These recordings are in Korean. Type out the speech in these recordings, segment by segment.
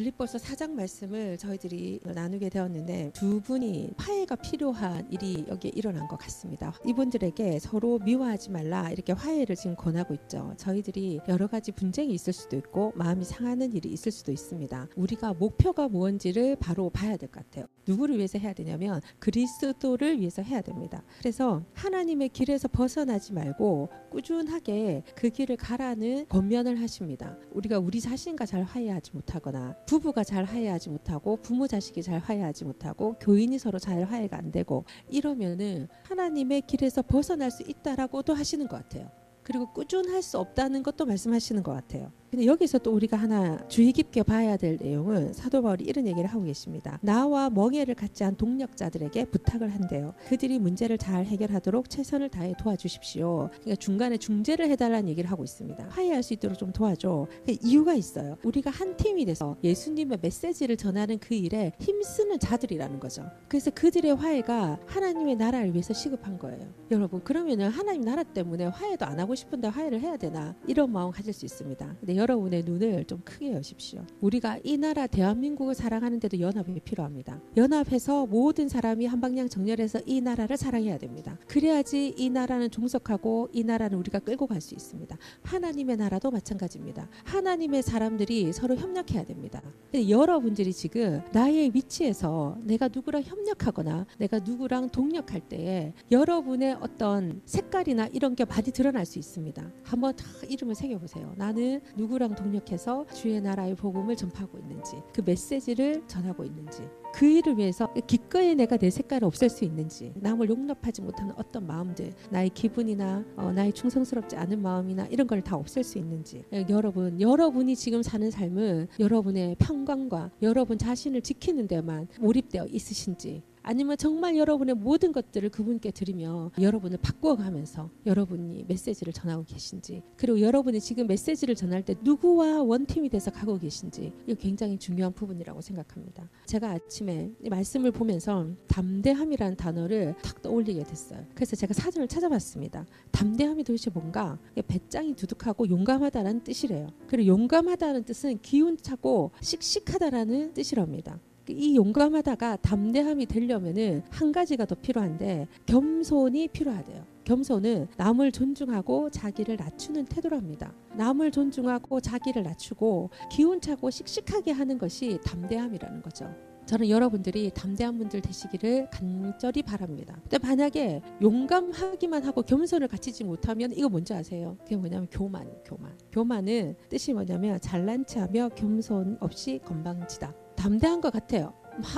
빌립보서 4장 말씀을 저희들이 나누게 되었는데 두 분이 화해가 필요한 일이 여기에 일어난 것 같습니다. 이분들에게 서로 미워하지 말라 이렇게 화해를 지금 권하고 있죠. 저희들이 여러 가지 분쟁이 있을 수도 있고 마음이 상하는 일이 있을 수도 있습니다. 우리가 목표가 무언지를 바로 봐야 될 것 같아요. 누구를 위해서 해야 되냐면 그리스도를 위해서 해야 됩니다. 그래서 하나님의 길에서 벗어나지 말고 꾸준하게 그 길을 가라는 권면을 하십니다. 우리가 우리 자신과 잘 화해하지 못하거나 부부가 잘 화해하지 못하고 부모 자식이 잘 화해하지 못하고 교인이 서로 잘 화해가 안 되고 이러면은 하나님의 길에서 벗어날 수 있다라고도 하시는 것 같아요. 그리고 꾸준할 수 없다는 것도 말씀하시는 것 같아요. 근데 여기서 또 우리가 하나 주의 깊게 봐야 될 내용은 사도 바울이 이런 얘기를 하고 계십니다. 나와 멍해를 갖지 않은 동력자들에게 부탁을 한대요. 그들이 문제를 잘 해결하도록 최선을 다해 도와주십시오. 그러니까 중간에 중재를 해달라는 얘기를 하고 있습니다. 화해할 수 있도록 좀 도와줘. 이유가 있어요. 우리가 한 팀이 돼서 예수님의 메시지를 전하는 그 일에 힘쓰는 자들이라는 거죠. 그래서 그들의 화해가 하나님의 나라를 위해서 시급한 거예요. 여러분 그러면은 하나님 나라 때문에 화해도 안 하고 싶은데 화해를 해야 되나 이런 마음 가질 수 있습니다. 근데 여러분의 눈을 좀 크게 여십시오. 우리가 이 나라 대한민국을 사랑하는데도 연합이 필요합니다. 연합해서 모든 사람이 한 방향 정렬해서 이 나라를 사랑해야 됩니다. 그래야지 이 나라는 종속하고 이 나라는 우리가 끌고 갈 수 있습니다. 하나님의 나라도 마찬가지입니다. 하나님의 사람들이 서로 협력해야 됩니다. 여러분들이 지금 나의 위치에서 내가 누구랑 협력하거나 내가 누구랑 동력할 때에 여러분의 어떤 색깔이나 이런 게 많이 드러날 수 있습니다. 한번 다 이름을 새겨보세요. 나는 누구 랑 동력해서 주의 나라의 복음을 전파하고 있는지 그 메시지를 전하고 있는지 그 일을 위해서 기꺼이 내가 내 색깔을 없앨 수 있는지 남을 용납하지 못하는 어떤 마음들 나의 기분이나 어, 나의 충성스럽지 않은 마음이나 이런 걸 다 없앨 수 있는지. 예, 여러분 여러분이 지금 사는 삶은 여러분의 평강과 여러분 자신을 지키는 데만 몰입되어 있으신지 아니면 정말 여러분의 모든 것들을 그분께 드리며 여러분을 바꾸어가면서 여러분이 메시지를 전하고 계신지 그리고 여러분이 지금 메시지를 전할 때 누구와 원팀이 돼서 가고 계신지 이거 굉장히 중요한 부분이라고 생각합니다. 제가 아침에 말씀을 보면서 담대함이라는 단어를 탁 떠올리게 됐어요. 그래서 제가 사전을 찾아봤습니다. 담대함이 도대체 뭔가 배짱이 두둑하고 용감하다는 뜻이래요. 그리고 용감하다는 뜻은 기운 차고 씩씩하다라는 뜻이랍니다. 이 용감하다가 담대함이 되려면은 한 가지가 더 필요한데 겸손이 필요하대요. 겸손은 남을 존중하고 자기를 낮추는 태도랍니다. 남을 존중하고 자기를 낮추고 기운차고 씩씩하게 하는 것이 담대함이라는 거죠. 저는 여러분들이 담대한 분들 되시기를 간절히 바랍니다. 근데 만약에 용감하기만 하고 겸손을 갖추지 못하면 이거 뭔지 아세요? 그게 뭐냐면 교만, 교만. 교만은 뜻이 뭐냐면 잘난 체하며 겸손 없이 건방지다. 담대한 것 같아요.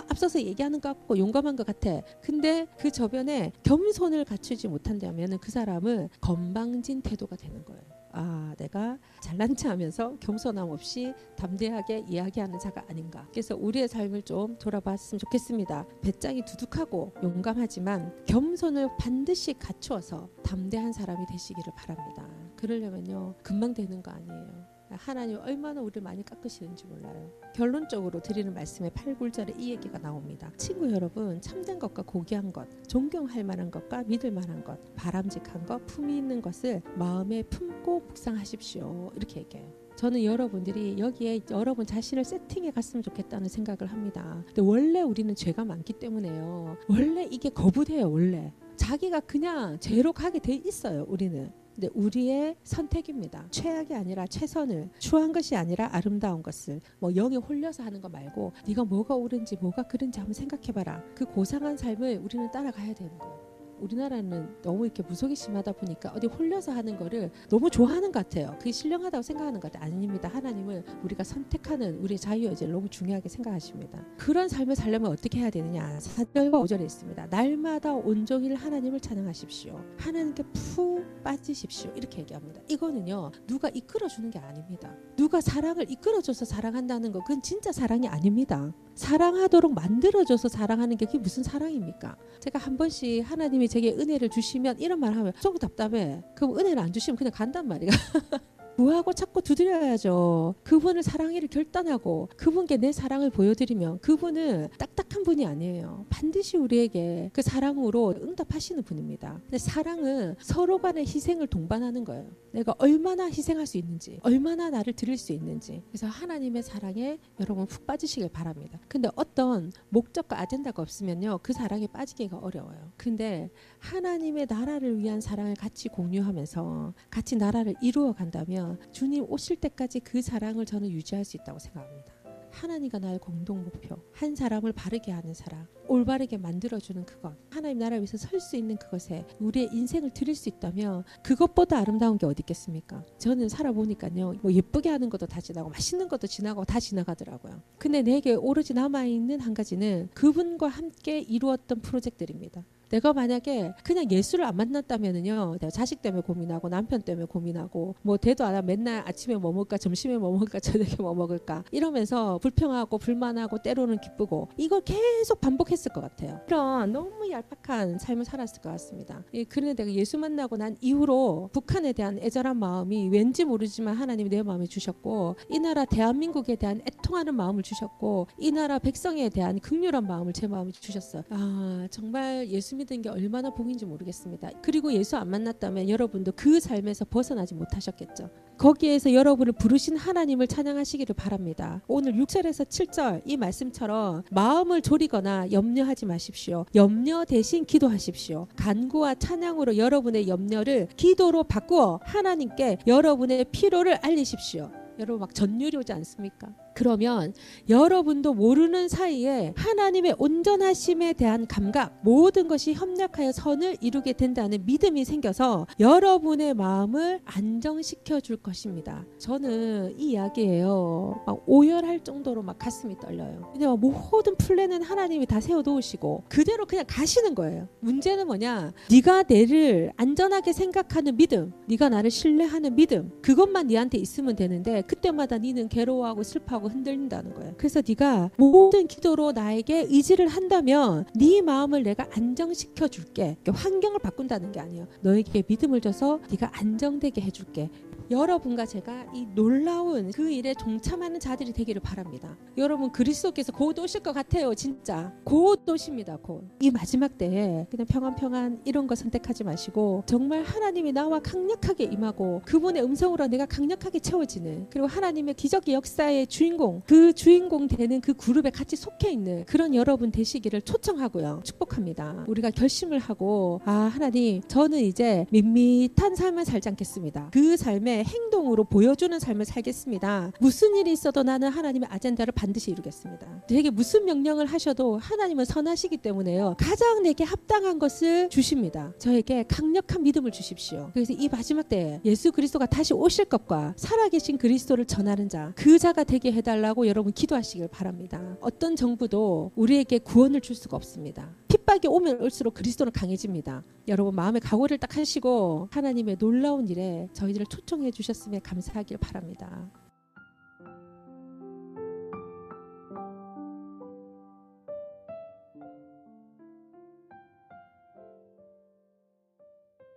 앞서서 얘기하는 것 같고 용감한 것 같아. 근데 그 저변에 겸손을 갖추지 못한다면 그 사람은 건방진 태도가 되는 거예요. 아, 내가 잘난 체 하면서 겸손함 없이 담대하게 이야기하는 자가 아닌가. 그래서 우리의 삶을 좀 돌아봤으면 좋겠습니다. 배짱이 두둑하고 용감하지만 겸손을 반드시 갖추어서 담대한 사람이 되시기를 바랍니다. 그러려면요, 금방 되는 거 아니에요. 하나님 얼마나 우리를 많이 깎으시는지 몰라요. 결론적으로 드리는 말씀의 8, 9절에 이 얘기가 나옵니다. 친구 여러분, 참된 것과 고귀한 것, 존경할 만한 것과 믿을 만한 것, 바람직한 것, 품위 있는 것을 마음에 품고 묵상하십시오. 이렇게 얘기해요. 저는 여러분들이 여기에 여러분 자신을 세팅해 갔으면 좋겠다는 생각을 합니다. 근데 원래 우리는 죄가 많기 때문에요. 원래 이게 거부돼요, 원래. 자기가 그냥 죄로 가게 돼 있어요, 우리는. 근데 우리의 선택입니다. 최악이 아니라 최선을 추한 것이 아니라 아름다운 것을 뭐 영에 홀려서 하는 거 말고 네가 뭐가 옳은지 뭐가 그른지 한번 생각해봐라. 그 고상한 삶을 우리는 따라가야 되는 거예요. 우리나라는 너무 이렇게 무속이 심하다 보니까 어디 홀려서 하는 거를 너무 좋아하는 것 같아요. 그게 신령하다고 생각하는 것 같아요. 아닙니다. 하나님은 우리가 선택하는 우리의 자유 의지를 너무 중요하게 생각하십니다. 그런 삶을 살려면 어떻게 해야 되느냐? 4절과 5절에 있습니다. 날마다 온종일 하나님을 찬양하십시오. 하나님께 푹 빠지십시오. 이렇게 얘기합니다. 이거는요. 누가 이끌어주는 게 아닙니다. 누가 사랑을 이끌어줘서 사랑한다는 거 그건 진짜 사랑이 아닙니다. 사랑하도록 만들어줘서 사랑하는 게 그게 무슨 사랑입니까? 제가 한 번씩 하나님이 제게 은혜를 주시면 이런 말 하면 속 답답해. 그럼 은혜를 안 주시면 그냥 간단 말이야. 구하고 찾고 두드려야죠. 그분을 사랑하기를 결단하고 그분께 내 사랑을 보여드리면 그분은 딱딱한 분이 아니에요. 반드시 우리에게 그 사랑으로 응답하시는 분입니다. 근데 사랑은 서로 간의 희생을 동반하는 거예요. 내가 얼마나 희생할 수 있는지, 얼마나 나를 드릴 수 있는지. 그래서 하나님의 사랑에 여러분 푹 빠지시길 바랍니다. 근데 어떤 목적과 아젠다가 없으면요. 그 사랑에 빠지기가 어려워요. 근데 하나님의 나라를 위한 사랑을 같이 공유하면서 같이 나라를 이루어 간다면 주님 오실 때까지 그 사랑을 저는 유지할 수 있다고 생각합니다. 하나님과 나의 공동 목표, 한 사람을 바르게 하는 사랑, 올바르게 만들어주는 그것, 하나님 나라 위해서 설 수 있는 그것에 우리의 인생을 드릴 수 있다면 그것보다 아름다운 게 어디 있겠습니까? 저는 살아보니까요, 뭐 예쁘게 하는 것도 다 지나고 맛있는 것도 지나고 다 지나가더라고요. 근데 내게 오로지 남아 있는 한 가지는 그분과 함께 이루었던 프로젝트들입니다. 내가 만약에 그냥 예수를 안 만났다면은요, 내가 자식 때문에 고민하고 남편 때문에 고민하고 뭐 대도 안 하고 맨날 아침에 뭐 먹을까, 점심에 뭐 먹을까, 저녁에 뭐 먹을까 이러면서 불평하고 불만하고 때로는 기쁘고 이걸 계속 반복했을 것 같아요. 그런 너무 얄팍한 삶을 살았을 것 같습니다. 그런데 내가 예수 만나고 난 이후로 북한에 대한 애절한 마음이 왠지 모르지만 하나님이 내 마음에 주셨고 이 나라 대한민국에 대한 애통하는 마음을 주셨고 이 나라 백성에 대한 극렬한 마음을 제 마음에 주셨어요. 아 정말 예수 믿은 게 얼마나 복인지 모르겠습니다. 그리고 예수 안 만났다면 여러분도 그 삶에서 벗어나지 못하셨겠죠. 거기에서 여러분을 부르신 하나님을 찬양하시기를 바랍니다. 오늘 6절에서 7절 이 말씀처럼 마음을 졸이거나 염려하지 마십시오. 염려 대신 기도하십시오. 간구와 찬양으로 여러분의 염려를 기도로 바꾸어 하나님께 여러분의 피로를 알리십시오. 여러분 막 전율이 오지 않습니까? 그러면 여러분도 모르는 사이에 하나님의 온전하심에 대한 감각, 모든 것이 협력하여 선을 이루게 된다는 믿음이 생겨서 여러분의 마음을 안정시켜 줄 것입니다. 저는 이 이야기예요. 막 오열할 정도로 막 가슴이 떨려요. 근데 모든 플랜은 하나님이 다 세워 놓으시고 그대로 그냥 가시는 거예요. 문제는 뭐냐? 네가 내를 안전하게 생각하는 믿음, 네가 나를 신뢰하는 믿음, 그것만 네한테 있으면 되는데 그때마다 네는 괴로워하고 슬퍼하고 흔들린다는 거예요. 그래서 네가 모든 기도로 나에게 의지를 한다면 네 마음을 내가 안정시켜 줄게. 환경을 바꾼다는 게 아니에요. 너에게 믿음을 줘서 네가 안정되게 해줄게. 여러분과 제가 이 놀라운 그 일에 동참하는 자들이 되기를 바랍니다. 여러분 그리스도께서 곧 오실 것 같아요. 진짜 곧 오십니다. 곧. 이 마지막 때에 그냥 평안 평안 이런 거 선택하지 마시고 정말 하나님이 나와 강력하게 임하고 그분의 음성으로 내가 강력하게 채워지는 그리고 하나님의 기적의 역사의 주인공 그 주인공 되는 그 그룹에 같이 속해 있는 그런 여러분 되시기를 초청하고요. 축복합니다. 우리가 결심을 하고 아 하나님 저는 이제 밋밋한 삶을 살지 않겠습니다. 그 삶에 행동으로 보여주는 삶을 살겠습니다. 무슨 일이 있어도 나는 하나님의 아젠다를 반드시 이루겠습니다. 되게 무슨 명령을 하셔도 하나님은 선하시기 때문에요. 가장 내게 합당한 것을 주십니다. 저에게 강력한 믿음을 주십시오. 그래서 이 마지막 때 예수 그리스도가 다시 오실 것과 살아계신 그리스도를 전하는 자, 그 자가 되게 해달라고 여러분 기도하시길 바랍니다. 어떤 정부도 우리에게 구원을 줄 수가 없습니다. 핍박이 오면 올수록 그리스도는 강해집니다. 여러분 마음의 각오를 딱 하시고 하나님의 놀라운 일에 저희들을 초청해 주셨음에 감사하길 바랍니다.